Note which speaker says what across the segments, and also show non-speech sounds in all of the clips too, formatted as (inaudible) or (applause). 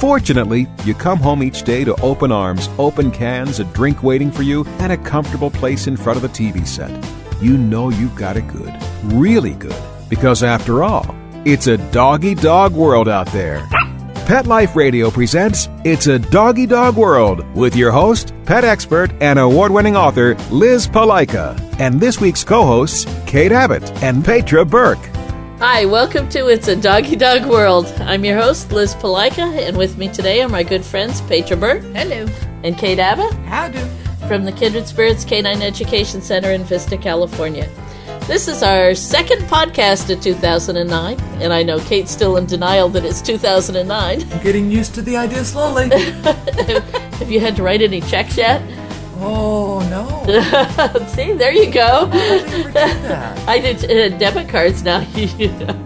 Speaker 1: Fortunately, you come home each day to open arms, open cans, a drink waiting for you, and a comfortable place in front of the TV set. You know you've got it good, really good, because after all, it's a doggy dog world out there. Pet Life Radio presents It's a Doggy Dog World with your host, pet expert, and award winning author Liz Palika, and this week's co hosts, Kate Abbott and Petra Burke.
Speaker 2: Hi, welcome to It's a Doggy Dog World. I'm your host, Liz Palika, and with me today are my good friends, Petra Burke.
Speaker 3: Hello.
Speaker 2: And Kate Abbott.
Speaker 3: How do?
Speaker 2: From the Kindred Spirits Canine Education Center in Vista, California. This is our second podcast of 2009, and I know Kate's still in denial that it's 2009.
Speaker 3: I'm getting used to the idea slowly. (laughs)
Speaker 2: Have you had to write any checks yet?
Speaker 3: Oh no! (laughs)
Speaker 2: See, there you go. (laughs) I did uh, debit cards now. (laughs) you know.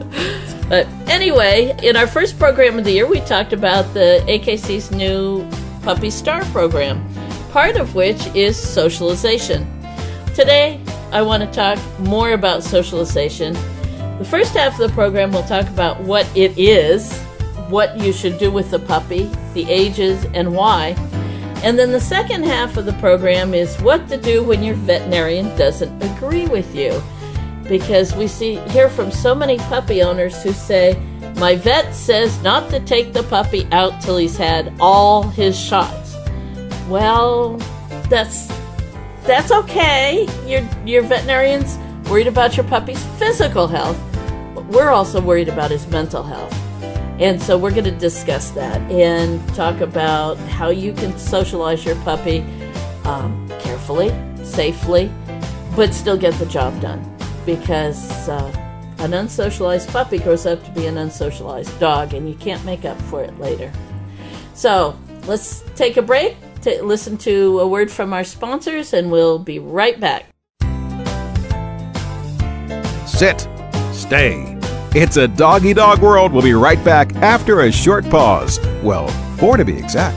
Speaker 2: But anyway, in our first program of the year, we talked about the AKC's new Puppy Star program, part of which is socialization. Today, I want to talk more about socialization. The first half of the program will talk about what it is, what you should do with the puppy, the ages, and why. And then the second half of the program is what to do when your veterinarian doesn't agree with you. Because we see hear from so many puppy owners who say, "My vet says not to take the puppy out till he's had all his shots." Well, that's that's okay. Your your veterinarian's worried about your puppy's physical health, but we're also worried about his mental health. And so we're going to discuss that and talk about how you can socialize your puppy um, carefully, safely, but still get the job done. Because uh, an unsocialized puppy grows up to be an unsocialized dog, and you can't make up for it later. So let's take a break to listen to a word from our sponsors, and we'll be right back.
Speaker 1: Sit, stay. It's a doggy dog world. We'll be right back after a short pause. Well, four to be exact.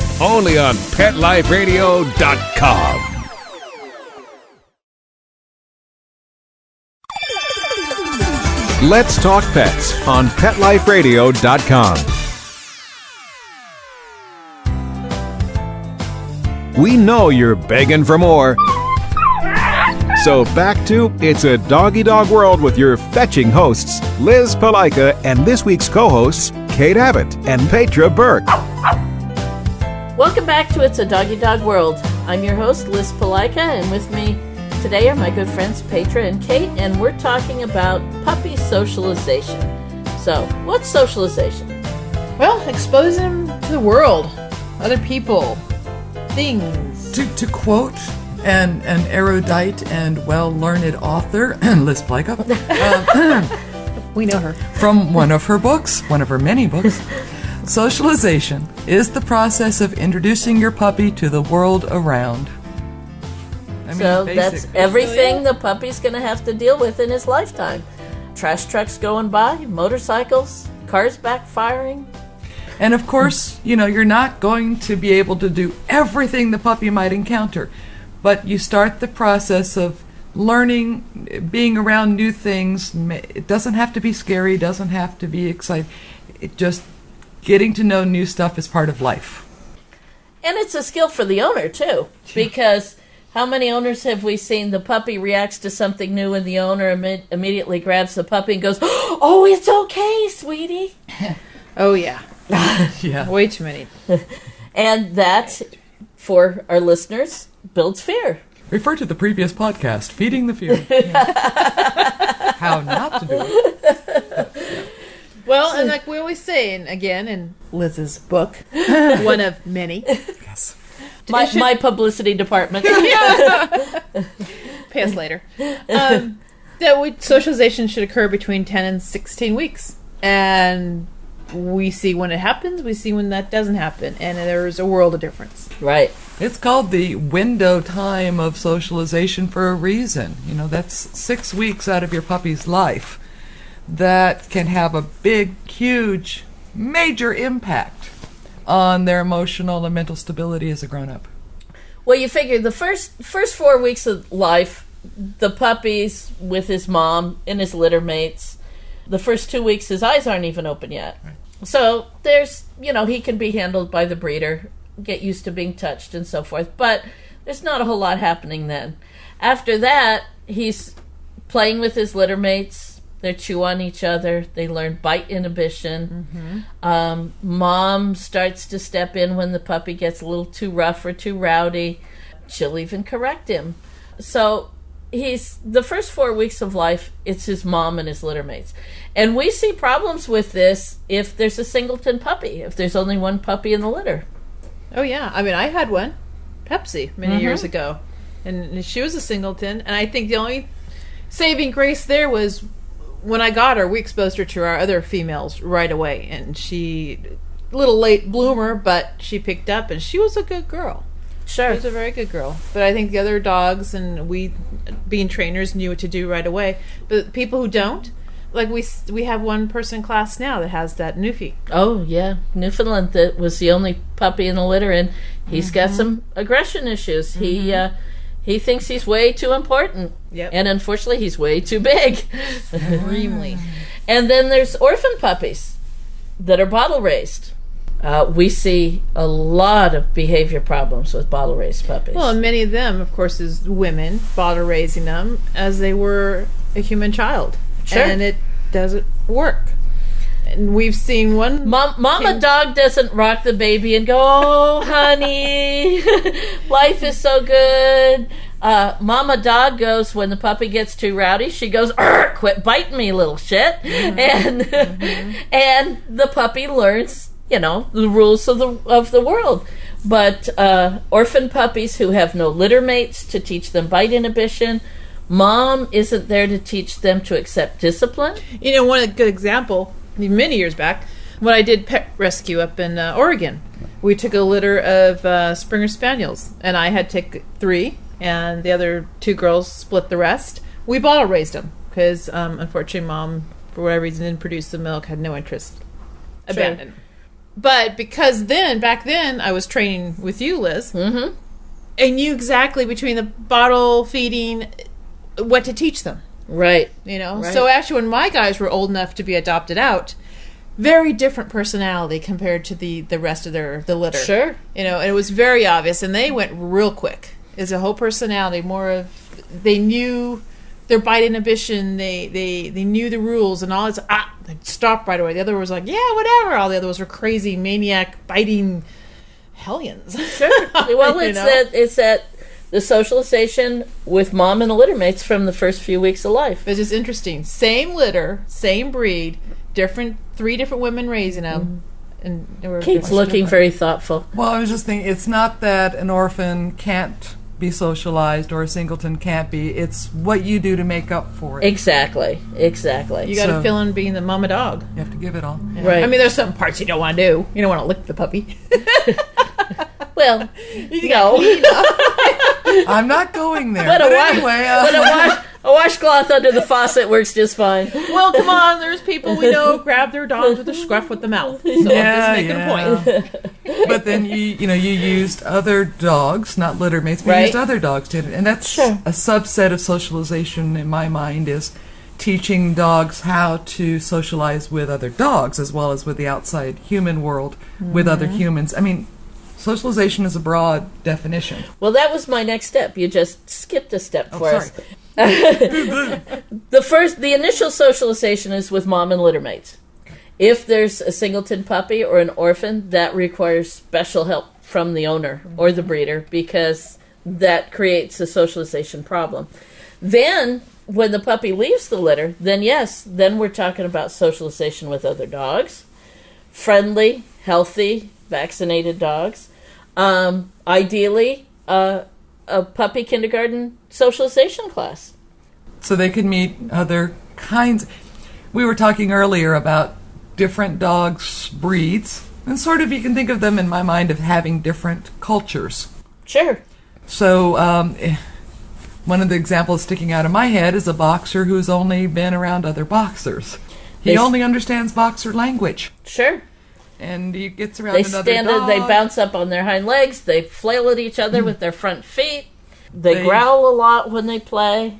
Speaker 1: Only on PetLifeRadio.com. Let's talk pets on PetLifeRadio.com. We know you're begging for more. So back to It's a Doggy Dog World with your fetching hosts, Liz Palika, and this week's co-hosts, Kate Abbott and Petra Burke.
Speaker 2: Welcome back to It's a Doggy Dog World. I'm your host, Liz Palika, and with me today are my good friends Petra and Kate, and we're talking about puppy socialization. So, what's socialization?
Speaker 4: Well, expose them to the world, other people, things.
Speaker 3: To, to quote an, an erudite and well learned author, (clears throat) Liz Blycup, (laughs) um, (clears throat)
Speaker 4: We know her.
Speaker 3: from one of her books, one of her many books, socialization is the process of introducing your puppy to the world around. I mean,
Speaker 2: so, that's everything the puppy's going to have to deal with in his lifetime. Trash trucks going by, motorcycles, cars backfiring.
Speaker 3: And of course, you know, you're not going to be able to do everything the puppy might encounter, but you start the process of learning, being around new things. It doesn't have to be scary, doesn't have to be exciting. It just getting to know new stuff is part of life.
Speaker 2: And it's a skill for the owner, too, because how many owners have we seen the puppy reacts to something new and the owner imme- immediately grabs the puppy and goes, (gasps) Oh, it's okay, sweetie. (laughs)
Speaker 4: Oh yeah, (laughs)
Speaker 3: Yeah.
Speaker 4: way too many. (laughs)
Speaker 2: And that, for our listeners, builds fear.
Speaker 3: Refer to the previous podcast, Feeding the Fear. How not to do it.
Speaker 4: Well, and like we always say, and again in Liz's book, (laughs) one of many.
Speaker 3: Yes.
Speaker 2: My, my publicity department. (laughs) (laughs)
Speaker 4: Pay us later. Um, that we, socialization should occur between ten and sixteen weeks, and we see when it happens. We see when that doesn't happen, and there's a world of difference.
Speaker 2: right.
Speaker 3: It's called the window time of socialization for a reason. You know, that's six weeks out of your puppy's life that can have a big, huge, major impact on their emotional and mental stability as a grown up.
Speaker 2: Well, you figure the first first four weeks of life, the puppy's with his mom and his litter mates. The first two weeks, his eyes aren't even open yet. So there's, you know, he can be handled by the breeder, get used to being touched and so forth. But there's not a whole lot happening then. After that, he's playing with his litter mates. They chew on each other. They learn bite inhibition. Um, mom starts to step in when the puppy gets a little too rough or too rowdy. She'll even correct him. So he's the first four weeks of life. It's his mom and his litter mates, and we see problems with this if there's a singleton puppy. If there's only one puppy in the litter.
Speaker 4: Oh yeah, I mean I had one, Pepsi, many years ago, and she was a singleton, and I think the only saving grace there was when I got her, we exposed her to our other females right away, and she, little late bloomer, but she picked up, and she was a good girl. She
Speaker 2: Sure.
Speaker 4: was a very good girl. But I think the other dogs and we, being trainers, knew what to do right away. But people who don't, like we we have one person in class now that has that Newfie.
Speaker 2: Oh yeah, Newfoundland that was the only puppy in the litter, and he's got some aggression issues. He uh, he thinks he's way too important,
Speaker 4: Yep.
Speaker 2: and unfortunately, he's way too big.
Speaker 4: Extremely. (laughs)
Speaker 2: And then there's orphan puppies that are bottle raised. Uh, we see a lot of behavior problems with bottle raised puppies.
Speaker 4: Well, and many of them, of course, is women bottle raising them as they were a human child,
Speaker 2: Sure.
Speaker 4: and it doesn't work. And we've seen one.
Speaker 2: Mom, Mama dog doesn't rock the baby and go, "Oh, honey, (laughs) life is so good." Uh, Mama dog goes when the puppy gets too rowdy. She goes, "Arr, "Quit biting me, little shit," and (laughs) and the puppy learns, you know, the rules of the of the world. But uh, orphan puppies who have no litter mates to teach them bite inhibition, mom isn't there to teach them to accept discipline.
Speaker 4: You know, one good example many years back when I did pet rescue up in uh, Oregon. We took a litter of uh, Springer Spaniels, and I had to take three, and the other two girls split the rest. We bottle raised them because, um, unfortunately, mom, for whatever reason, didn't produce the milk, had no interest, abandoned. But because then, back then, I was training with you, Liz,
Speaker 2: Mm-hmm.
Speaker 4: I knew exactly between the bottle feeding what to teach them
Speaker 2: Right.
Speaker 4: you know
Speaker 2: Right.
Speaker 4: so actually when my guys were old enough to be adopted out very different personality compared to the the rest of their the litter
Speaker 2: Sure.
Speaker 4: you know and it was very obvious and they went real quick is a whole personality more of they knew their bite inhibition they they they knew the rules and all this ah they stopped right away the other was like yeah whatever all the other ones were crazy maniac biting hellions
Speaker 2: Sure. (laughs) Well,
Speaker 4: You
Speaker 2: it's
Speaker 4: know?
Speaker 2: that it's that the socialization with mom and the litter mates from the first few weeks of life.
Speaker 4: It's just interesting. Same litter, same breed, different three different women raising them, mm-hmm. and they were
Speaker 2: Kate's looking very thoughtful.
Speaker 3: Well, I was just thinking, it's not that an orphan can't be socialized or a singleton can't be. It's what you do to make up for it.
Speaker 2: Exactly, exactly.
Speaker 4: You got to
Speaker 3: So-
Speaker 4: fill in being the mama dog.
Speaker 3: You have to give it all.
Speaker 2: right.
Speaker 4: I mean, there's some parts you don't want to do. You don't want to lick the puppy. (laughs)
Speaker 2: well, (laughs) you no. (laughs)
Speaker 3: I'm not going there.
Speaker 2: But a,
Speaker 3: but
Speaker 2: wa-
Speaker 3: anyway, (laughs) uh,
Speaker 2: but a, wash, a washcloth under the faucet works just fine.
Speaker 4: well, come on. There's people we know grab their dogs with a scruff with the mouth. So
Speaker 3: Yeah,
Speaker 4: I'm just making
Speaker 3: yeah.
Speaker 4: a point.
Speaker 3: but then you you know you used other dogs, not litter mates, but you
Speaker 2: Right.
Speaker 3: used other dogs to it. and that's
Speaker 2: Sure.
Speaker 3: a subset of socialization in my mind is teaching dogs how to socialize with other dogs as well as with the outside human world with other
Speaker 2: Mm-hmm.
Speaker 3: humans. I mean, socialization is a broad definition.
Speaker 2: Well, that was my next step. You just skipped a step
Speaker 3: Oh,
Speaker 2: for
Speaker 3: sorry.
Speaker 2: us. (laughs) The first, the initial socialization is with mom and littermates. If there's a singleton puppy or an orphan, that requires special help from the owner or the breeder because that creates a socialization problem. Then, when the puppy leaves the litter, then yes, then we're talking about socialization with other dogs, friendly, healthy, vaccinated dogs. Um, ideally, uh, a puppy kindergarten socialization class.
Speaker 3: so they can meet other kinds. We were talking earlier about different dogs' breeds, and sort of you can think of them in my mind of having different cultures.
Speaker 2: Sure.
Speaker 3: So, um, eh, one of the examples sticking out of my head is a boxer who's only been around other boxers. He
Speaker 2: They
Speaker 3: only understands boxer language,
Speaker 2: Sure.
Speaker 3: And he gets around
Speaker 2: They
Speaker 3: another
Speaker 2: stand
Speaker 3: dog.
Speaker 2: they bounce up on their hind legs, they flail at each other with their front feet. They,
Speaker 3: They-
Speaker 2: growl a lot when they play.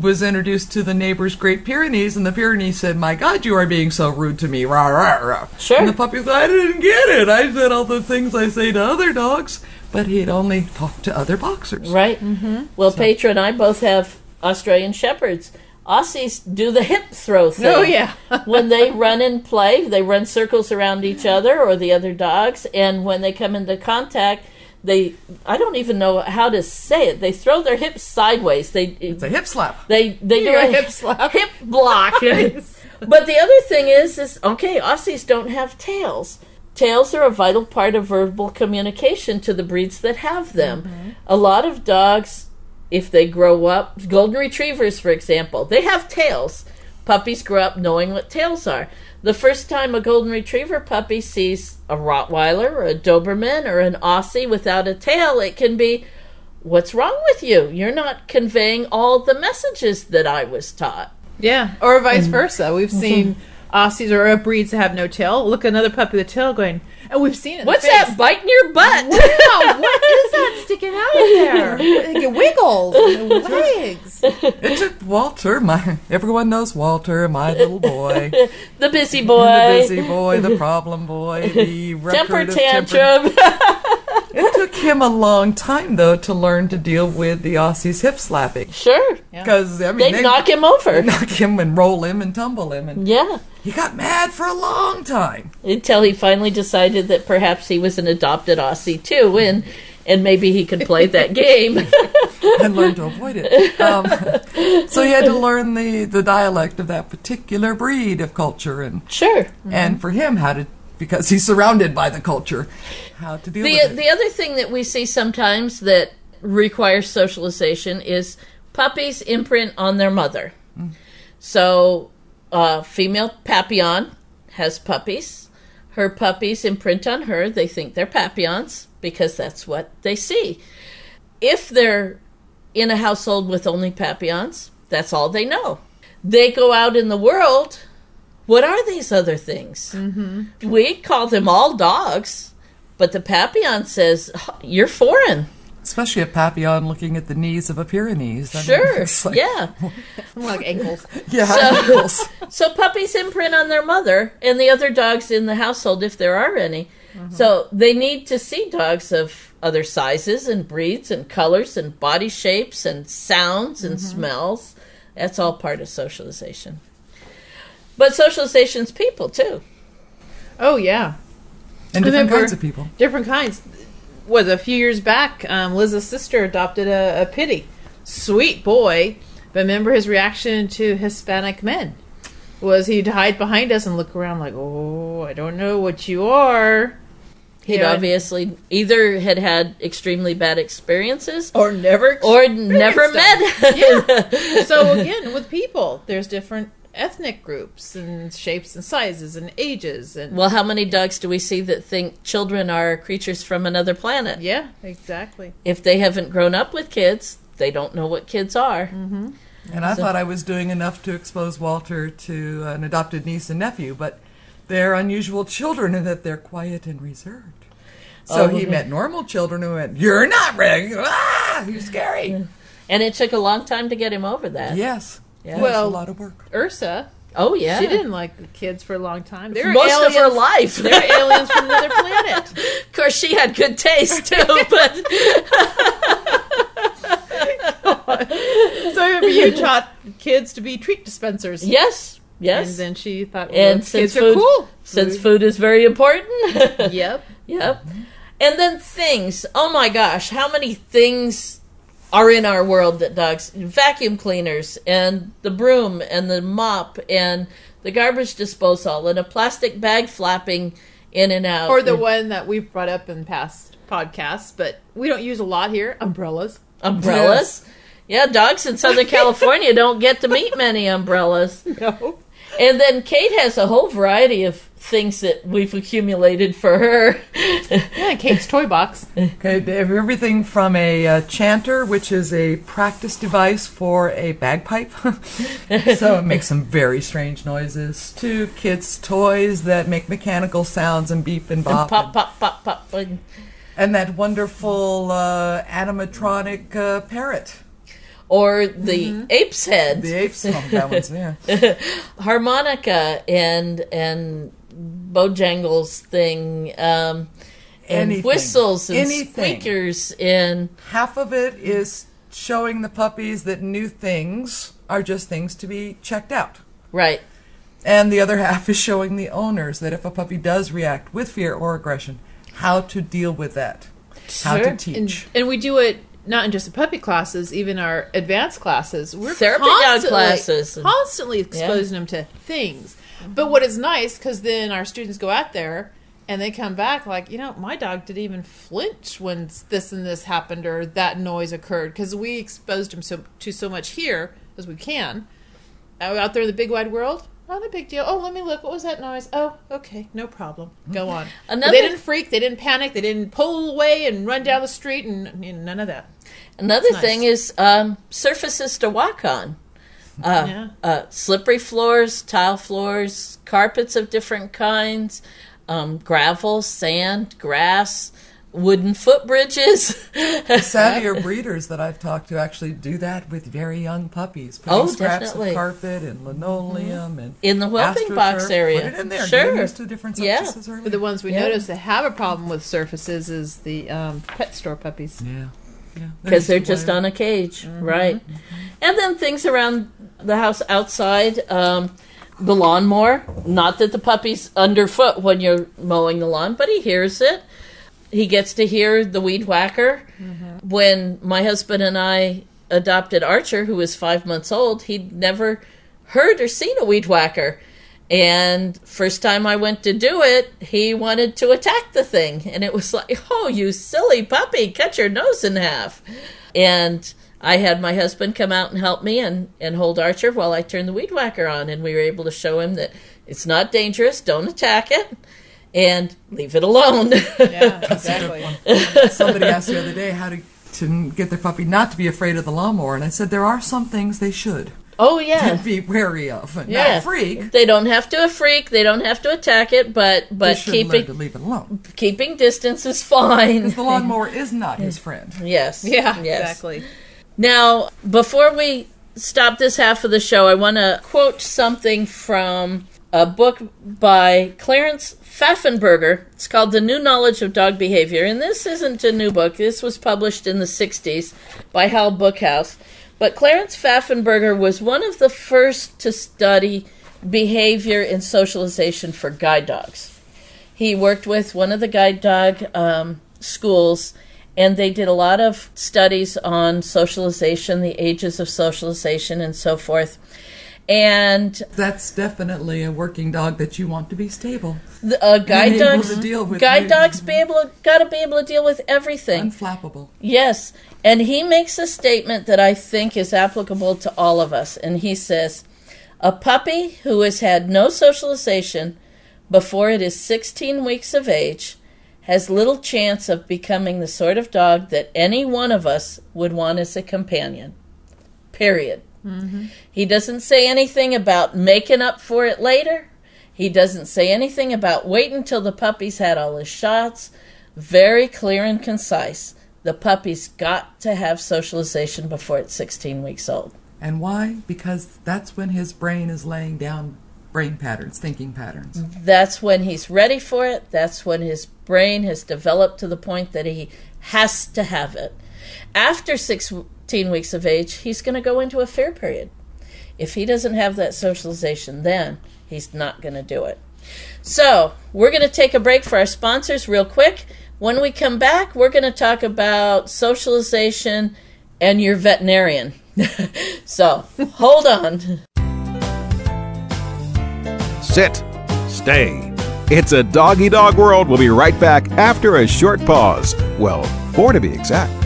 Speaker 3: was introduced to the neighbor's Great Pyrenees, and the Pyrenees said, "My God, you are being so rude to me!" Rah rah rah.
Speaker 2: Sure.
Speaker 3: And the puppy said, "I didn't get it. I said all the things I say to other dogs, but he'd only talked to other boxers."
Speaker 2: Right? Mm-hmm. Well, Petra and I both have Australian Shepherds. Aussies do the hip throw oh, thing.
Speaker 4: Oh, yeah. (laughs)
Speaker 2: when they run and play, they run circles around each other or the other dogs, and when they come into contact, they I don't even know how to say it. They throw their hips sideways. They
Speaker 3: It's a hip slap.
Speaker 2: They they do
Speaker 4: You're
Speaker 2: a
Speaker 4: a hip slap. (laughs)
Speaker 2: hip block. (laughs) but the other thing is, is okay. Aussies don't have tails. Tails are a vital part of verbal communication to the breeds that have them. Mm-hmm. A lot of dogs, if they grow up, golden retrievers, for example, they have tails. Puppies grow up knowing what tails are. The first time a golden retriever puppy sees a Rottweiler or a Doberman or an Aussie without a tail, it can be, What's wrong with you? You're not conveying all the messages that I was taught.
Speaker 4: Yeah, or vice versa. We've seen Aussies or breeds that have no tail. Look at another puppy with a tail going, and we've seen it. in the
Speaker 2: What's
Speaker 4: face.
Speaker 2: that biting your butt?
Speaker 4: Wow, what is that sticking out of there? (laughs) It wiggles. and it wags.
Speaker 3: It took Walter. My everyone knows Walter, my little boy, (laughs)
Speaker 2: the busy boy, the
Speaker 3: busy boy, the problem boy, the (laughs)
Speaker 2: Temper
Speaker 3: record of temper-
Speaker 2: tantrum.
Speaker 3: It took him a long time though to learn to deal with the Aussies hip slapping
Speaker 2: sure.
Speaker 3: because I mean
Speaker 2: They
Speaker 3: they
Speaker 2: knock him over.
Speaker 3: knock him and roll him and tumble him, and
Speaker 2: Yeah.
Speaker 3: he got mad for a long time.
Speaker 2: Until he finally decided that perhaps he was an adopted Aussie too, and and maybe he could play that game. (laughs)
Speaker 3: and learn to avoid it. Um, (laughs) so he had to learn the, the dialect of that particular breed of culture, and
Speaker 2: sure.
Speaker 3: and for him how to because he's surrounded by the culture, how to deal
Speaker 2: The
Speaker 3: with it.
Speaker 2: the other thing that we see sometimes that requires socialization is puppies imprint on their mother. So, uh, female Papillon has puppies. Her puppies imprint on her. They think they're Papillons because that's what they see. If they're in a household with only Papillons, that's all they know. They go out in the world. What are these other things? Mm-hmm. We call them all dogs, but the Papillon says, You're foreign.
Speaker 3: Especially a Papillon looking at the knees of a Pyrenees. I
Speaker 2: Sure. (laughs)
Speaker 3: it's like-
Speaker 2: yeah. (laughs)
Speaker 4: Like ankles.
Speaker 3: Yeah.
Speaker 2: So-
Speaker 3: ankles. (laughs)
Speaker 2: So puppies imprint on their mother and the other dogs in the household, if there are any. Mm-hmm. So they need to see dogs of other sizes and breeds and colors and body shapes and sounds and mm-hmm. smells. That's all part of socialization. But socialization's people too.
Speaker 4: Oh yeah,
Speaker 3: and different kinds of people.
Speaker 4: different kinds. Was a few years back. Um, Liz's sister adopted a, a pitty, sweet boy. But remember his reaction to Hispanic men was he'd hide behind us and look around like, "Oh, I don't know what you are."
Speaker 2: He'd
Speaker 4: Yeah.
Speaker 2: obviously either had had extremely bad experiences
Speaker 4: or never
Speaker 2: or never met.
Speaker 4: yeah. (laughs) So again, with people, there's different ethnic groups and shapes and sizes and ages and
Speaker 2: well, how many dogs do we see that think children are creatures from another planet?
Speaker 4: yeah, exactly.
Speaker 2: If they haven't grown up with kids, they don't know what kids are.
Speaker 4: Mm-hmm.
Speaker 3: And I thought I was doing enough to expose Walter to an adopted niece and nephew, but they're unusual children in that they're quiet and reserved. So
Speaker 2: Oh,
Speaker 3: he
Speaker 2: okay.
Speaker 3: met normal children who went, You're not regular. Ah, you're scary.
Speaker 2: And it took a long time to get him over that.
Speaker 3: Yes.
Speaker 2: Yeah.
Speaker 3: Yes,
Speaker 4: Well-
Speaker 3: a lot of work.
Speaker 4: Ursa,
Speaker 2: Oh yeah.
Speaker 4: she didn't like the kids for a long time. They're
Speaker 2: Most
Speaker 4: aliens,
Speaker 2: of her life.
Speaker 4: They're aliens from another planet. (laughs)
Speaker 2: Of course, she had good taste too, (laughs) but
Speaker 4: So you taught kids to be treat dispensers.
Speaker 2: yes, yes.
Speaker 4: And then she thought, well,
Speaker 2: and
Speaker 4: kids
Speaker 2: since
Speaker 4: are cool.
Speaker 2: since food is very important.
Speaker 4: Yep. (laughs)
Speaker 2: Yep. And then things. Oh my gosh, how many things are in our world that dogs vacuum cleaners and the broom and the mop and the garbage disposal and a plastic bag flapping in and out.
Speaker 4: Or the
Speaker 2: and
Speaker 4: one that we've brought up in past podcasts, but we don't use a lot here umbrellas.
Speaker 2: umbrellas. (laughs) Yeah, dogs in Southern California don't get to meet many umbrellas. (laughs)
Speaker 4: No.
Speaker 2: And then Kate has a whole variety of things that we've accumulated for her.
Speaker 4: Yeah, Kate's toy box.
Speaker 3: Okay, they have everything from a uh, chanter, which is a practice device for a bagpipe, (laughs) so it makes some very strange noises, to kids' toys that make mechanical sounds and beep and bop,
Speaker 2: pop, pop, pop, pop. and-
Speaker 3: and that wonderful uh, animatronic uh, parrot,
Speaker 2: Or the ape's head.
Speaker 3: the apes. Oh, that one's yeah. (laughs)
Speaker 2: harmonica and and Bojangles thing, um, and
Speaker 3: Anything.
Speaker 2: whistles and
Speaker 3: Anything.
Speaker 2: squeakers and
Speaker 3: Half of it is showing the puppies that new things are just things to be checked out.
Speaker 2: right.
Speaker 3: And the other (laughs) half is showing the owners that if a puppy does react with fear or aggression, how to deal with that, how to teach.
Speaker 4: And, and we do it not in just the puppy classes, even our advanced classes. We're
Speaker 2: Therapy dog
Speaker 4: constantly-
Speaker 2: classes.
Speaker 4: constantly exposing them to things. But what is nice because then our students go out there and they come back like, you know, my dog didn't even flinch when this and this happened or that noise occurred because we exposed him so to so much here as we can. Out there in the big wide world, not a big deal. Oh, let me look. What was that noise? Oh, okay, no problem. Go on.
Speaker 2: Another-
Speaker 4: they didn't freak. They didn't panic. They didn't pull away and run down the street and, and none of that.
Speaker 2: Another
Speaker 4: nice.
Speaker 2: thing is um, surfaces to walk on. Uh,
Speaker 4: Yeah.
Speaker 2: uh, slippery floors, tile floors, carpets of different kinds, um, gravel, sand, grass, wooden footbridges. (laughs)
Speaker 3: Savvier breeders that I've talked to actually do that with very young puppies. Putting
Speaker 2: Oh,
Speaker 3: scraps
Speaker 2: definitely.
Speaker 3: of carpet and linoleum and
Speaker 2: In the whelping box area.
Speaker 3: Put it in there.
Speaker 2: Sure.
Speaker 3: Get used to different
Speaker 2: Yeah.
Speaker 3: surfaces early.
Speaker 4: But the ones we
Speaker 2: Yeah.
Speaker 4: notice that have a problem with surfaces is the um, pet store puppies.
Speaker 3: yeah. Yeah.
Speaker 2: because they're just on a cage, right? And then things around the house outside, um, the lawnmower. Not that the puppy's underfoot when you're mowing the lawn, but he hears it. He gets to hear the weed whacker. Mm-hmm. When my husband and I adopted Archer, who was five months old, he'd never heard or seen a weed whacker. And first time I went to do it, he wanted to attack the thing. And it was like, (laughs) oh, you silly puppy, cut your nose in half. And I had my husband come out and help me and, and hold Archer while I turned the weed whacker on. And we were able to show him that it's not dangerous, don't attack it, and leave it alone.
Speaker 4: Yeah, (laughs) exactly.
Speaker 3: Somebody asked the other day how to to get their puppy not to be afraid of the lawnmower, and I said there are some things they should
Speaker 2: oh, yeah. (laughs)
Speaker 3: be wary of. and
Speaker 2: Yeah.
Speaker 3: Not freak.
Speaker 2: They don't have to freak. They don't have to attack it, but
Speaker 3: They
Speaker 2: but
Speaker 3: should learn
Speaker 2: keeping
Speaker 3: to leave it alone.
Speaker 2: keeping distance is fine.
Speaker 3: Because the lawnmower is not his (laughs) friend.
Speaker 2: Yes.
Speaker 4: Yeah,
Speaker 2: Yes.
Speaker 4: exactly.
Speaker 2: Now, before we stop this half of the show, I want to quote something from a book by Clarence Pfaffenberger. It's called The New Knowledge of Dog Behavior. And this isn't a new book, this was published in the 60s by Howell Book House. But Clarence Pfaffenberger was one of the first to study behavior and socialization for guide dogs. He worked with one of the guide dog um, schools and they did a lot of studies on socialization, the ages of socialization, and so forth. And
Speaker 3: That's definitely a working dog that you want to be stable.
Speaker 2: the, uh, guide dogs,
Speaker 3: to deal with
Speaker 2: guide
Speaker 3: new-
Speaker 2: dogs, be able, got to be able to deal with everything.
Speaker 3: Unflappable.
Speaker 2: Yes, and he makes a statement that I think is applicable to all of us. And he says, A puppy who has had no socialization before it is 16 weeks of age has little chance of becoming the sort of dog that any one of us would want as a companion. Period. He doesn't say anything about making up for it later. He doesn't say anything about waiting till the puppy's had all his shots. Very clear and concise. The puppy's got to have socialization before it's 16 weeks old.
Speaker 3: And why? Because that's when his brain is laying down brain patterns, thinking patterns.
Speaker 2: That's when he's ready for it. That's when his brain has developed to the point that he has to have it. After 16 weeks of age, he's going to go into a fear period. If he doesn't have that socialization, then he's not going to do it. So, we're going to take a break for our sponsors real quick. When we come back, we're going to talk about socialization and your veterinarian. (laughs) so, hold on.
Speaker 1: Sit. Stay. It's a doggy dog world. We'll be right back after a short pause. Well, four to be exact.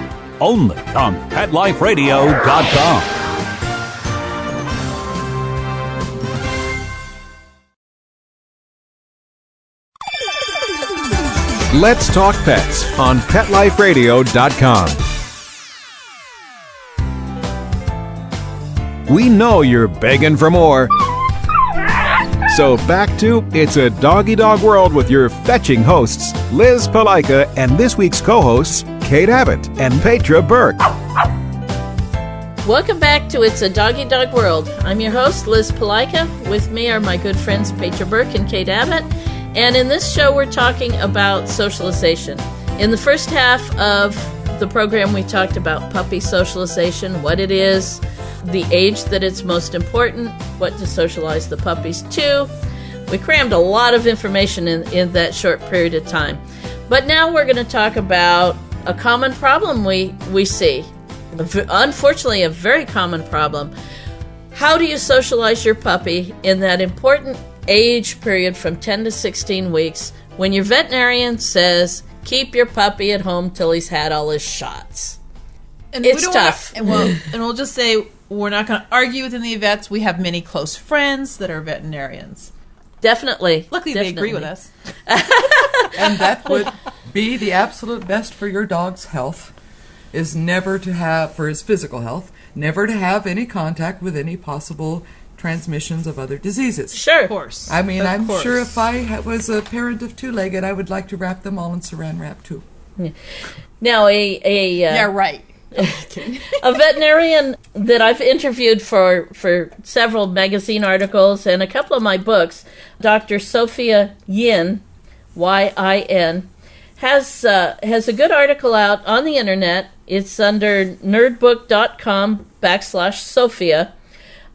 Speaker 5: only on PetLifeRadio.com.
Speaker 1: Let's talk pets on PetLifeRadio.com. We know you're begging for more. So back to It's a Doggy Dog World with your fetching hosts, Liz Palika, and this week's co hosts, Kate Abbott and Petra Burke.
Speaker 2: Welcome back to It's a Doggy Dog World. I'm your host, Liz Palika. With me are my good friends Petra Burke and Kate Abbott. And in this show, we're talking about socialization. In the first half of the program, we talked about puppy socialization, what it is, the age that it's most important, what to socialize the puppies to. We crammed a lot of information in, in that short period of time. But now we're going to talk about a common problem we, we see. Unfortunately, a very common problem. How do you socialize your puppy in that important age period from 10 to 16 weeks when your veterinarian says keep your puppy at home till he's had all his shots?
Speaker 4: And
Speaker 2: It's
Speaker 4: we don't wanna-
Speaker 2: tough.
Speaker 4: and, well, (laughs) and we'll just say we're not going to argue with any vets. We have many close friends that are veterinarians.
Speaker 2: Definitely.
Speaker 4: Luckily, they agree with us. (laughs)
Speaker 3: and that would be the absolute best for your dog's health is never to have for his physical health never to have any contact with any possible transmissions of other diseases
Speaker 2: Sure.
Speaker 4: Of course.
Speaker 3: i mean
Speaker 4: Of
Speaker 3: i'm
Speaker 4: course.
Speaker 3: sure if i was a parent of two-legged i would like to wrap them all in saran wrap too Yeah.
Speaker 2: Now, a, a uh,
Speaker 4: Yeah, right. (laughs)
Speaker 2: a veterinarian that I've interviewed for for several magazine articles and a couple of my books, Dr. Sophia Yin, Y I N, has uh, has a good article out on the internet. It's under nerdbook.com backslash Sophia.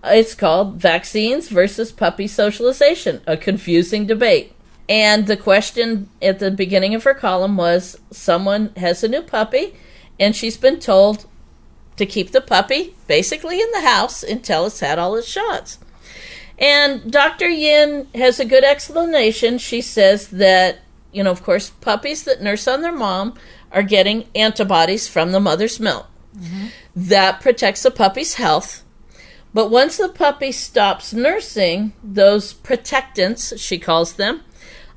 Speaker 2: It's called Vaccines versus Puppy Socialization, a confusing debate. And the question at the beginning of her column was someone has a new puppy and she's been told to keep the puppy basically in the house until it's had all its shots. And Dr. Yin has a good explanation. She says that, you know, of course, puppies that nurse on their mom are getting antibodies from the mother's milk. That protects the puppy's health. But once the puppy stops nursing, those protectants, she calls them,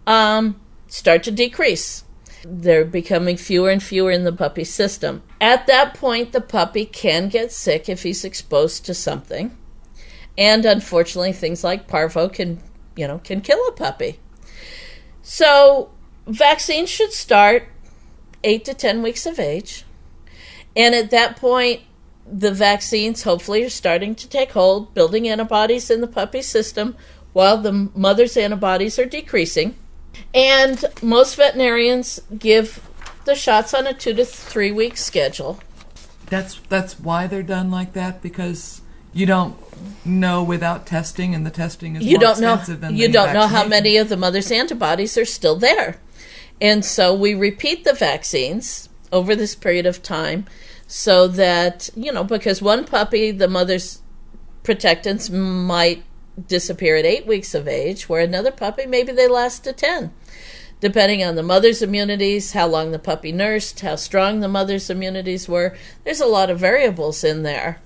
Speaker 2: um, start to decrease. They're becoming fewer and fewer in the puppy system. At that point, the puppy can get sick if he's exposed to something. And unfortunately, things like parvo can, you know, can kill a puppy. So, vaccines should start 8 to 10 weeks of age. And at that point, the vaccines hopefully are starting to take hold, building antibodies in the puppy system while the mother's antibodies are decreasing. And most veterinarians give the shots on a two to three week schedule.
Speaker 3: That's that's why they're done like that because you don't know without testing, and the testing is
Speaker 2: You don't know you don't know how many of the mother's antibodies are still there. And so we repeat the vaccines over this period of time so that, you know, because one puppy, the mother's protectants might disappear at eight weeks of age, where another puppy, maybe they last to 10. Depending on the mother's immunities, how long the puppy nursed, how strong the mother's immunities were, there's a lot of variables in there.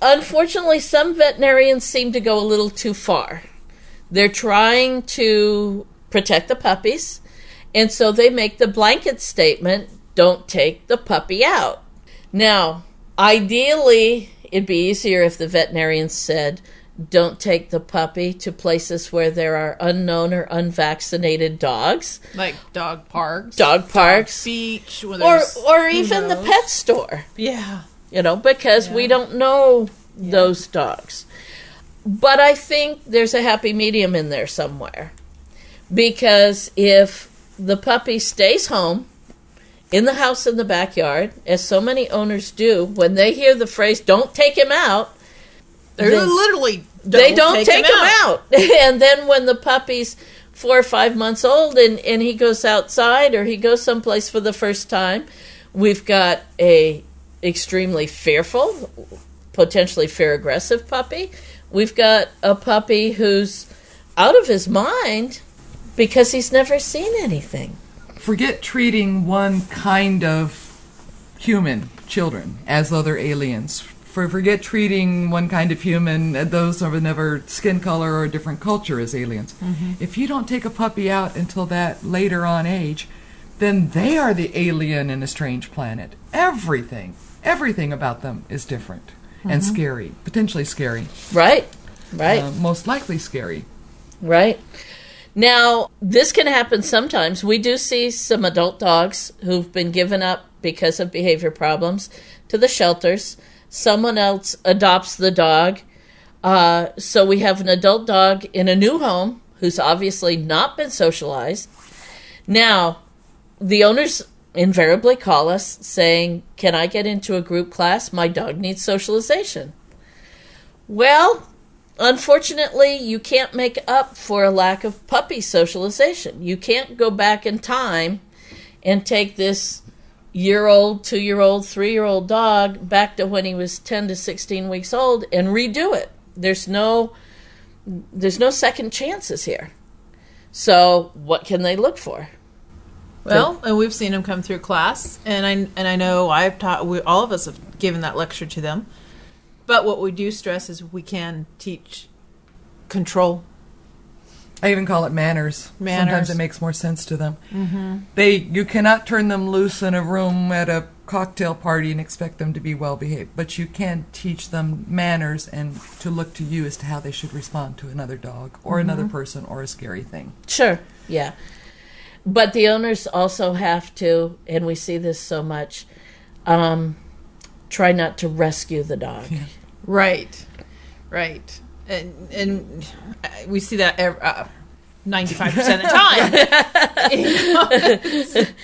Speaker 2: Unfortunately, some veterinarians seem to go a little too far. They're trying to protect the puppies, and so they make the blanket statement don't take the puppy out. Now, ideally, it'd be easier if the veterinarians said, don't take the puppy to places where there are unknown or unvaccinated dogs,
Speaker 4: Like dog parks,
Speaker 2: dog parks,
Speaker 4: beach,
Speaker 2: or or even the pet store.
Speaker 4: Yeah.
Speaker 2: You know, because we don't know those dogs. But I think there's a happy medium in there somewhere. Because if the puppy stays home in the house in the backyard, as so many owners do, when they hear the phrase, don't take him out,
Speaker 4: They're
Speaker 2: Then-
Speaker 4: literally
Speaker 2: they don't take, him out. (laughs) and then when the puppy's four or five months old and, and he goes outside or he goes someplace for the first time, we've got a extremely fearful, potentially fear aggressive puppy. We've got a puppy who's out of his mind because he's never seen anything.
Speaker 3: Forget treating one kind of human children as though they're aliens. For forget treating one kind of human, uh, those of another skin color or a different culture as aliens. If you don't take a puppy out until that later on age, then they are the alien in a strange planet. Everything, everything about them is different and scary, potentially scary,
Speaker 2: Right? Right?
Speaker 3: uh, most likely scary.
Speaker 2: Right. Now, this can happen sometimes. We do see some adult dogs who've been given up because of behavior problems to the shelters. Someone else adopts the dog. Uh, so we have an adult dog in a new home who's obviously not been socialized. Now, the owners invariably call us saying, Can I get into a group class? My dog needs socialization. Well, unfortunately, you can't make up for a lack of puppy socialization. You can't go back in time and take this year old, two year old, three year old dog back to when he was 10 to 16 weeks old and redo it. There's no there's no second chances here. So, what can they look for?
Speaker 4: Well, and we've seen them come through class, and I and I know I've taught. We all of us have given that lecture to them. But what we do stress is we can teach control.
Speaker 3: I even call it manners.
Speaker 4: Manners.
Speaker 3: Sometimes it makes more sense to them. Mm-hmm. They you cannot turn them loose in a room at a cocktail party and expect them to be well behaved, but you can teach them manners and to look to you as to how they should respond to another dog or another person or a scary thing.
Speaker 2: Sure, yeah. But the owners also have to, and we see this so much, um, try not to rescue the dog.
Speaker 4: Right, right, and and uh, we see that ninety five percent of the time.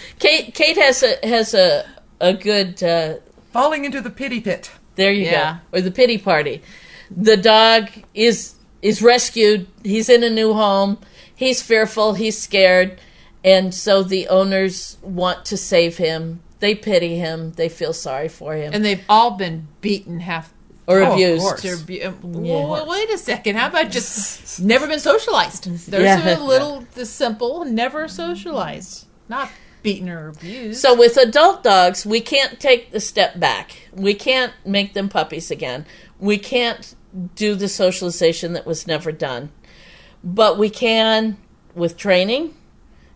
Speaker 4: (laughs)
Speaker 2: Kate, Kate has a has a a good. Uh,
Speaker 3: Falling into the pity pit.
Speaker 2: there you
Speaker 4: Yeah.
Speaker 2: go, or the pity party. The dog is is rescued. He's in a new home. He's fearful. He's scared, and so the owners want to save him. They pity him. They feel sorry for him,
Speaker 4: and they've all been beaten half.
Speaker 2: or
Speaker 3: Oh,
Speaker 2: abused.
Speaker 4: Be-
Speaker 2: Yeah.
Speaker 4: well, wait a second. How about just (laughs) never been socialized? There's
Speaker 2: Yeah.
Speaker 4: a little the simple, never socialized, not beaten or abused.
Speaker 2: So with adult dogs, we can't take the step back. We can't make them puppies again. We can't do the socialization that was never done. But we can, with training,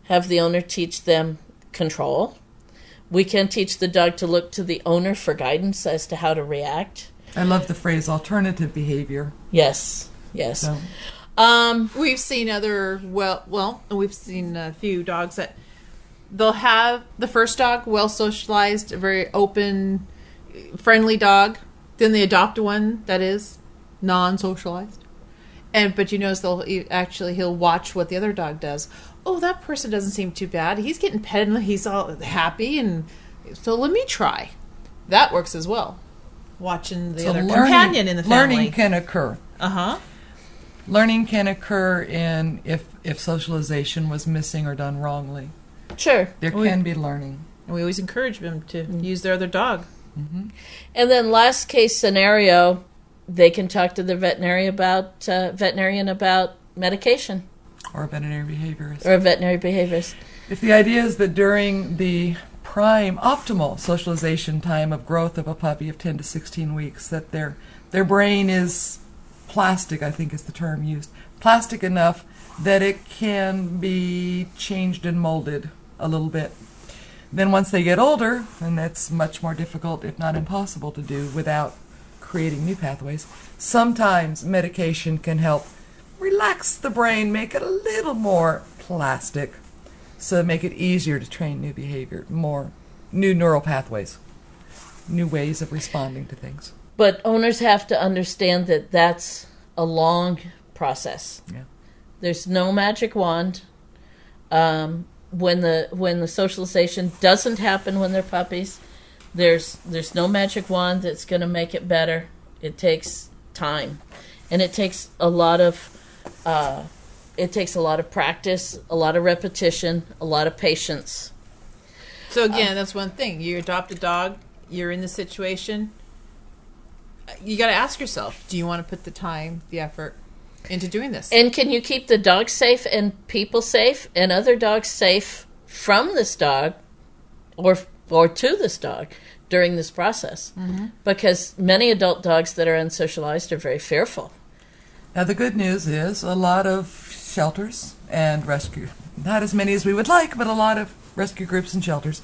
Speaker 2: have the owner teach them control. We can teach the dog to look to the owner for guidance as to how to react.
Speaker 3: I love the phrase alternative behavior.
Speaker 2: Yes, yes.
Speaker 3: So
Speaker 2: Um,
Speaker 4: We've seen other well, well, we've seen a few dogs that they'll have the first dog well socialized, a very open, friendly dog. Then they adopt one that is non-socialized, and but you notice they'll he- actually he'll watch what the other dog does. Oh, that person doesn't seem too bad. He's getting petted. and He's all happy, and so let me try. That works as well. Watching the
Speaker 3: so
Speaker 4: other
Speaker 3: learning,
Speaker 4: companion in the family.
Speaker 3: learning can occur.
Speaker 4: uh huh.
Speaker 3: Learning can occur in if if socialization was missing or done wrongly.
Speaker 2: sure.
Speaker 3: There can be learning.
Speaker 4: And we always encourage them to use their other dog.
Speaker 2: And then last case scenario, they can talk to the veterinary about uh, veterinarian about medication
Speaker 3: or a veterinary behaviorist.
Speaker 2: or a veterinary behaviors.
Speaker 3: If the idea is that during the prime optimal socialization time of growth of a puppy of 10 to 16 weeks that their their brain is plastic I think is the term used plastic enough that it can be changed and molded a little bit then once they get older and that's much more difficult if not impossible to do without creating new pathways sometimes medication can help relax the brain make it a little more plastic so make it easier to train new behavior, more new neural pathways, new ways of responding to things.
Speaker 2: But owners have to understand that that's a long process.
Speaker 3: Yeah.
Speaker 2: There's no magic wand. Um, when the when the socialization doesn't happen when they're puppies, there's there's no magic wand that's going to make it better. It takes time, and it takes a lot of uh, it takes a lot of practice, a lot of repetition, a lot of patience.
Speaker 4: So again, that's one thing. You adopt a dog, you're in the situation. You got to ask yourself, do you want to put the time, the effort into doing this?
Speaker 2: And can you keep the dog safe and people safe and other dogs safe from this dog or or to this dog during this process? Because many adult dogs that are unsocialized are very fearful.
Speaker 3: Now, the good news is a lot of shelters and rescue, not as many as we would like, but a lot of rescue groups and shelters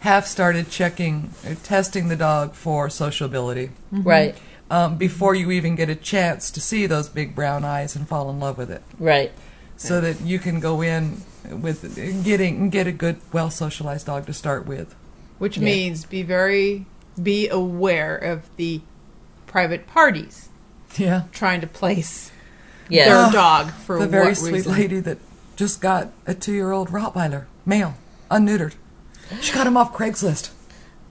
Speaker 3: have started checking, uh, testing the dog for sociability
Speaker 2: Right.
Speaker 3: um, before you even get a chance to see those big brown eyes and fall in love with it.
Speaker 2: Right.
Speaker 3: So that you can go in with getting get a good, well socialized dog to start with.
Speaker 4: Which
Speaker 2: Yeah.
Speaker 4: means be very be aware of the private parties
Speaker 3: Yeah.
Speaker 4: trying to place
Speaker 2: Yes.
Speaker 4: their dog for
Speaker 3: the very
Speaker 4: what
Speaker 3: sweet
Speaker 4: reason.
Speaker 3: lady that just got a two-year-old Rottweiler, male, unneutered. She got him off Craigslist.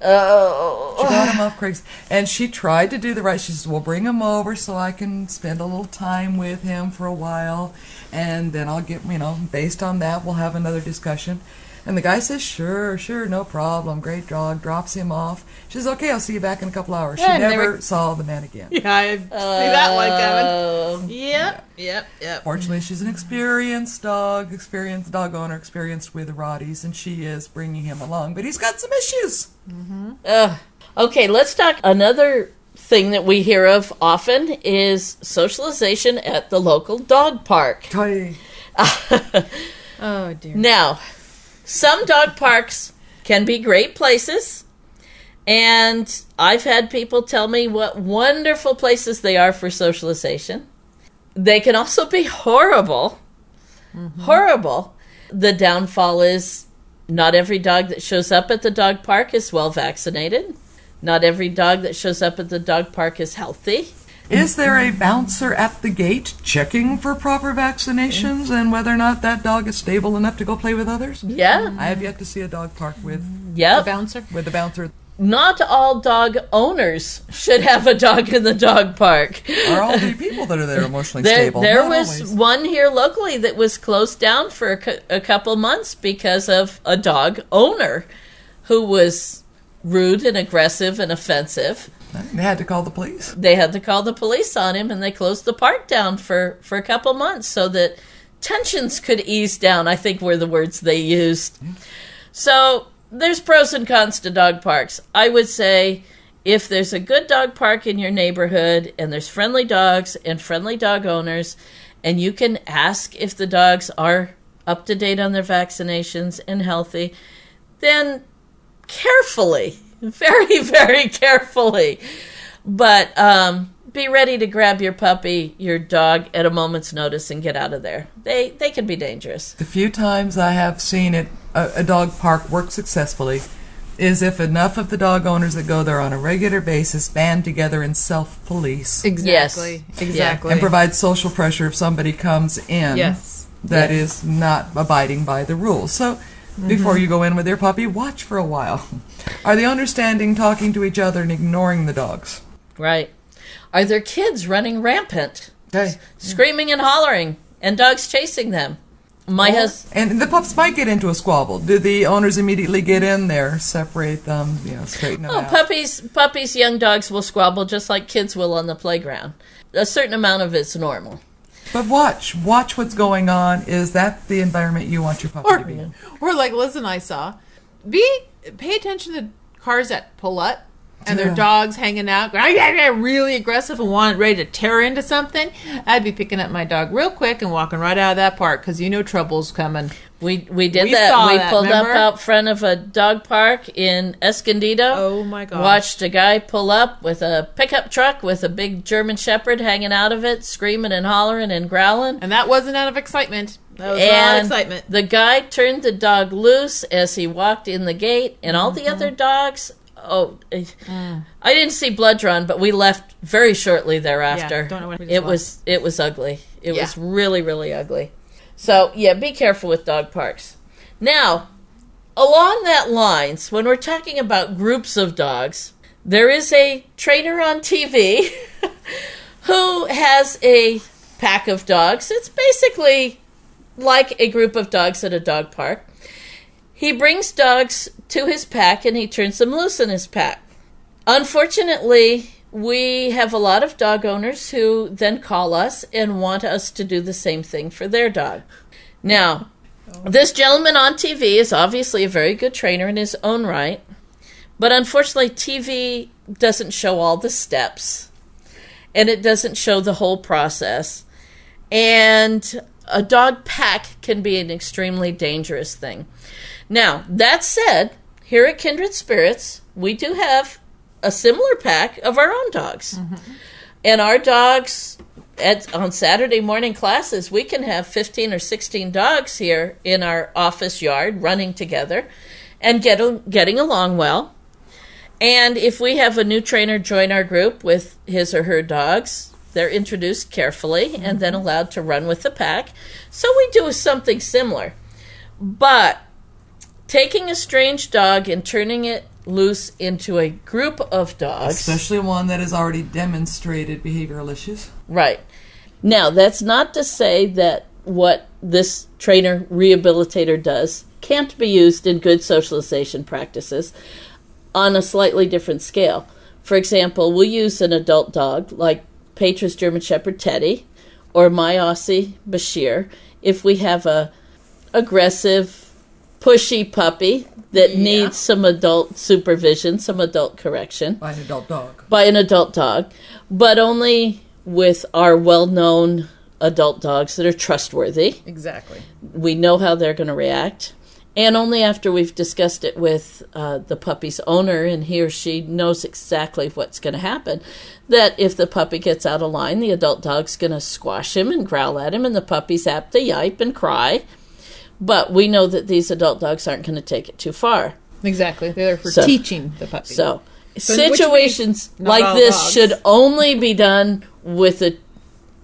Speaker 2: Oh.
Speaker 3: She got him off Craigslist, and she tried to do the right. She says, "Well, bring him over so I can spend a little time with him for a while, and then I'll get you know based on that we'll have another discussion." And the guy says, "Sure, sure, no problem. Great dog." Drops him off. She says, "Okay, I'll see you back in a couple hours." She
Speaker 4: Yeah, and they
Speaker 3: never
Speaker 4: were-
Speaker 3: saw the man again. (laughs)
Speaker 4: Yeah, I see that one coming.
Speaker 2: Oh.
Speaker 4: Yep, yep, yep.
Speaker 3: Fortunately, she's an experienced dog, experienced dog owner, experienced with Rotties, and she is bringing him along. But he's got some issues. Mm-hmm.
Speaker 2: Ugh. Okay, let's talk. Another thing that we hear of often is socialization at the local dog park. (laughs)
Speaker 4: Oh dear.
Speaker 2: Now, some dog parks can be great places, and I've had people tell me what wonderful places they are for socialization. They can also be horrible. Mm-hmm. Horrible. The downfall is not every dog that shows up at the dog park is well vaccinated. Not every dog that shows up at the dog park is healthy.
Speaker 3: Is there a bouncer at the gate checking for proper vaccinations and whether or not that dog is stable enough to go play with others?
Speaker 2: Yeah.
Speaker 3: I have yet to see a dog park with
Speaker 4: The
Speaker 2: Yep.
Speaker 4: bouncer.
Speaker 3: with a bouncer.
Speaker 2: Not all dog owners should have a dog in the dog park.
Speaker 3: Are all the people that are there emotionally
Speaker 2: There,
Speaker 3: stable?
Speaker 2: there
Speaker 3: Not
Speaker 2: was
Speaker 3: always.
Speaker 2: one here locally that was closed down for a, cou- a couple months because of a dog owner who was rude and aggressive and offensive.
Speaker 3: They had to call the police.
Speaker 2: They had to call the police on him and they closed the park down for, for a couple months so that tensions could ease down, I think were the words they used. Hmm. So there's pros and cons to dog parks. I would say if there's a good dog park in your neighborhood and there's friendly dogs and friendly dog owners, and you can ask if the dogs are up to date on their vaccinations and healthy, then carefully, (laughs) very, very carefully. But um, be ready to grab your puppy, your dog, at a moment's notice and get out of there. They they can be dangerous.
Speaker 3: The few times I have seen it, a, a dog park work successfully, is if enough of the dog owners that go there on a regular basis band together and self police
Speaker 4: Exactly.
Speaker 2: Yes.
Speaker 4: Exactly.
Speaker 3: and provide social pressure if somebody comes in
Speaker 4: Yes.
Speaker 3: that is not abiding by the rules. So before mm-hmm. you go in with your puppy, watch for a while. (laughs) Are they understanding talking to each other and ignoring the dogs?
Speaker 2: Right. Are there kids running rampant,
Speaker 3: Okay.
Speaker 2: screaming and hollering, and dogs chasing them? My oh, hus-
Speaker 3: And the pups might get into a squabble. Do the owners immediately get in there, separate them, you know, straighten them
Speaker 2: Oh,
Speaker 3: out?
Speaker 2: puppies, puppies, young dogs will squabble just like kids will on the playground. A certain amount of it's normal.
Speaker 3: But watch, watch what's going on. Is that the environment you want your puppy
Speaker 4: or,
Speaker 3: to be in?
Speaker 4: or like Liz and I saw, be pay attention to cars that pull up and
Speaker 3: Yeah.
Speaker 4: their dogs hanging out, really aggressive and want ready to tear into something. I'd be picking up my dog real quick and walking right out of that park because you know trouble's coming.
Speaker 2: We we did
Speaker 4: We
Speaker 2: that. we
Speaker 4: that,
Speaker 2: pulled
Speaker 4: remember?
Speaker 2: up out front of a dog park in Escondido.
Speaker 4: Oh, my god!
Speaker 2: Watched a guy pull up with a pickup truck with a big German Shepherd hanging out of it, screaming and hollering and growling.
Speaker 4: And that wasn't out of excitement. That was out of excitement.
Speaker 2: the guy turned the dog loose as he walked in the gate, and all the other dogs. Oh, eh, I didn't see blood drawn, but we left very shortly thereafter.
Speaker 4: Yeah, don't know what
Speaker 2: it was. It was ugly. It
Speaker 4: Yeah.
Speaker 2: was really, really ugly. So yeah, be careful with dog parks. Now, along that lines, when we're talking about groups of dogs, there is a trainer on TV (laughs) who has a pack of dogs. It's basically like a group of dogs at a dog park. He brings dogs to his pack and he turns them loose in his pack. Unfortunately, we have a lot of dog owners who then call us and want us to do the same thing for their dog. Now, this gentleman on TV is obviously a very good trainer in his own right, but unfortunately, TV doesn't show all the steps and it doesn't show the whole process. And a dog pack can be an extremely dangerous thing. Now, that said, here at Kindred Spirits, we do have a similar pack of our own dogs. Mm-hmm. And our dogs, at, on Saturday morning classes, we can have 15 or 16 dogs here in our office yard running together and get, getting along well. And if we have a new trainer join our group with his or her dogs, they're introduced carefully and mm-hmm. then allowed to run with the pack. So we do something similar. But taking a strange dog and turning it loose into a group of dogs.
Speaker 3: Especially one that has already demonstrated behavioral issues.
Speaker 2: Right. Now, that's not to say that what this trainer rehabilitator does can't be used in good socialization practices on a slightly different scale. For example, we'll use an adult dog like Petra's German Shepherd Teddy or my Aussie Bashir if we have a aggressive, pushy puppy that needs some adult supervision, some adult correction
Speaker 3: By an adult dog.
Speaker 2: by an adult dog, but only with our well known adult dogs that are trustworthy.
Speaker 4: Exactly.
Speaker 2: We know how they're going to react. And only after we've discussed it with uh, the puppy's owner and he or she knows exactly what's going to happen, that if the puppy gets out of line, the adult dog's going to squash him and growl at him, and the puppy's apt to yipe and cry. But we know that these adult dogs aren't going to take it too far.
Speaker 4: Exactly. They're there for
Speaker 2: So-
Speaker 4: teaching the puppy.
Speaker 2: So,
Speaker 4: So
Speaker 2: situations
Speaker 4: means
Speaker 2: like this
Speaker 4: dogs.
Speaker 2: should only be done with a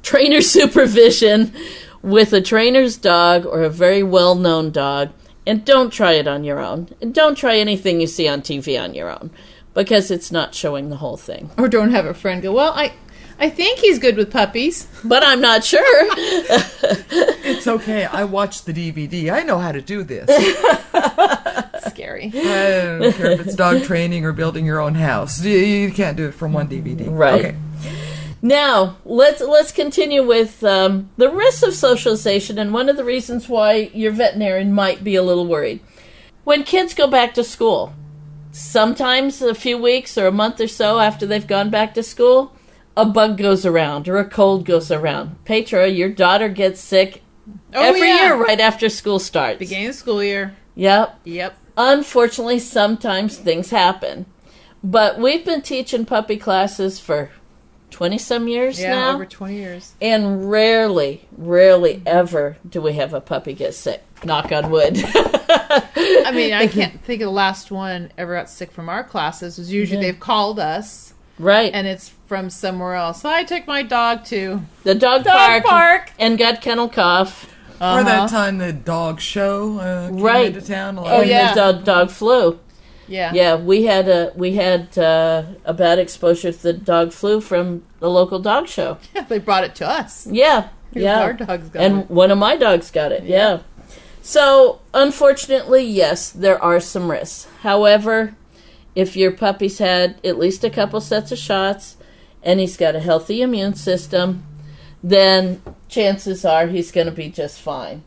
Speaker 2: trainer (laughs) supervision with a trainer's dog or a very well known dog. And don't try it on your own. And don't try anything you see on TV on your own because it's not showing the whole thing.
Speaker 4: or don't have a friend go, well, I, I think he's good with puppies.
Speaker 2: But I'm not sure. (laughs)
Speaker 3: It's okay. I watched the DVD. I know how to do this. (laughs)
Speaker 4: Scary.
Speaker 3: I don't care if it's dog training or building your own house. You, can't do it from one DVD.
Speaker 2: Right.
Speaker 3: Okay.
Speaker 2: Now let's let's continue with um, the risks of socialization, and one of the reasons why your veterinarian might be a little worried when kids go back to school. Sometimes a few weeks or a month or so after they've gone back to school, a bug goes around or a cold goes around. Petra, your daughter gets sick
Speaker 4: Oh,
Speaker 2: every
Speaker 4: yeah.
Speaker 2: year right after school starts.
Speaker 4: Beginning of school year.
Speaker 2: Yep.
Speaker 4: Yep.
Speaker 2: Unfortunately, sometimes things happen. But we've been teaching puppy classes for 20 some years
Speaker 4: Yeah,
Speaker 2: now.
Speaker 4: over 20 years.
Speaker 2: and rarely, rarely ever do we have a puppy get sick. Knock on wood. (laughs)
Speaker 4: I mean, I (laughs) can't think of the last one ever got sick from our classes. Was usually mm-hmm. they've called us
Speaker 2: right.
Speaker 4: and it's from somewhere else. So I took my dog to
Speaker 2: the dog,
Speaker 4: dog
Speaker 2: park,
Speaker 4: park.
Speaker 2: and got kennel cough.
Speaker 3: Or
Speaker 4: Uh-huh.
Speaker 3: that time the dog show uh, came
Speaker 2: Right.
Speaker 3: into town. a
Speaker 4: Oh, yeah.
Speaker 2: the dog, dog flu.
Speaker 4: yeah
Speaker 2: Yeah, we had a we had uh, a bad exposure to the dog flu from the local dog show. (laughs)
Speaker 4: Yeah, they brought it to us.
Speaker 2: Yeah,
Speaker 4: Because
Speaker 2: yeah.
Speaker 4: our dogs got
Speaker 2: and
Speaker 4: it.
Speaker 2: one of my dogs got it. Yeah. So unfortunately, yes, there are some risks. However, if your puppy's had at least a couple sets of shots and he's got a healthy immune system, then chances are he's going to be just fine.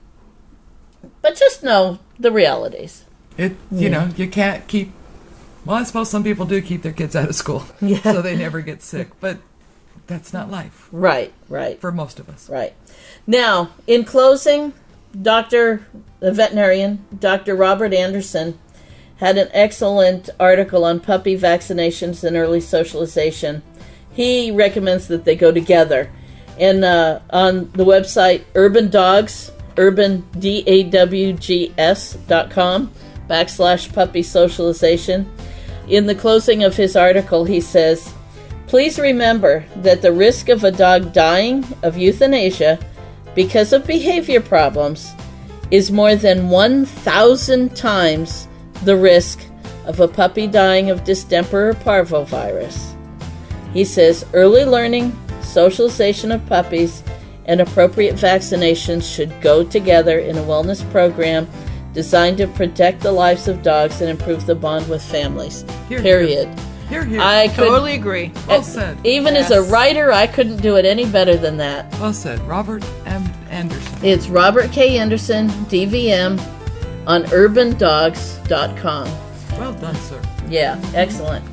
Speaker 2: But just know the realities.
Speaker 3: It you know you can't keep. Well, I suppose some people do keep their kids out of school, (laughs)
Speaker 2: Yeah.
Speaker 3: so they never get sick. But that's not life
Speaker 2: Right, right.
Speaker 3: for most of us.
Speaker 2: Right. Now, in closing, Dr. the veterinarian, Dr. Robert Anderson, had an excellent article on puppy vaccinations and early socialization. He recommends that they go together. And uh, on the website Urban Dawgs, urban D A W G S dot com backslash puppy socialization. In the closing of his article, he says, Please remember that the risk of a dog dying of euthanasia because of behavior problems is more than 1,000 times the risk of a puppy dying of distemper or parvovirus. He says early learning, socialization of puppies, and appropriate vaccinations should go together in a wellness program designed to protect the lives of dogs and improve the bond with families.
Speaker 3: Here,
Speaker 2: Period.
Speaker 3: Here, here.
Speaker 2: I could,
Speaker 4: Totally agree.
Speaker 3: well uh, said.
Speaker 2: even as a writer, I couldn't do it any better than that.
Speaker 3: Well said, Robert M. Anderson.
Speaker 2: It's Robert K. Anderson, DVM, on urbandawgs.com.
Speaker 3: Well done, sir.
Speaker 2: Yeah, excellent.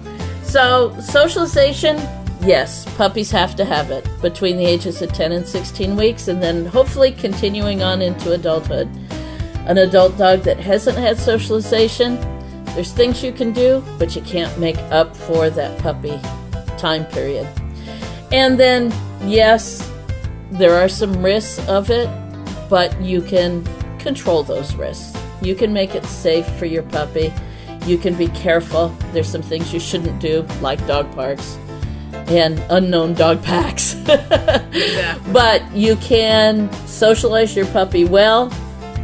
Speaker 2: So, socialization, yes, puppies have to have it between the ages of 10 and 16 weeks, and then hopefully continuing on into adulthood. An adult dog that hasn't had socialization, there's things you can do, but you can't make up for that puppy time period. And then, yes, there are some risks of it, but you can control those risks. You can make it safe for your puppy. You can be careful. There's some things you shouldn't do, like dog parks and unknown dog packs. (laughs) But you can socialize your puppy well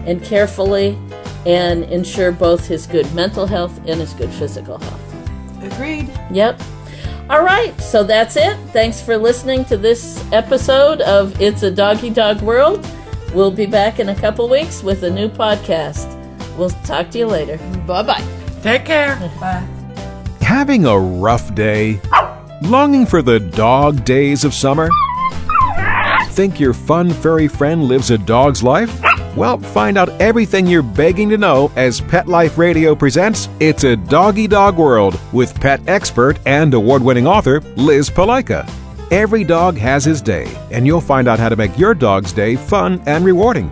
Speaker 2: and carefully and ensure both his good mental health and his good physical health.
Speaker 4: Agreed.
Speaker 2: Yep. All right, so that's it. Thanks for listening to this episode of It's a Doggy Dog World. We'll be back in a couple weeks with a new podcast. We'll talk to you later.
Speaker 4: Bye bye.
Speaker 3: Take care. Bye.
Speaker 1: Having a rough day? Longing for the dog days of summer? Think your fun furry friend lives a dog's life? Well, find out everything you're begging to know as Pet Life Radio presents It's a Doggy Dog World with pet expert and award winning author Liz Palika. Every dog has his day, and you'll find out how to make your dog's day fun and rewarding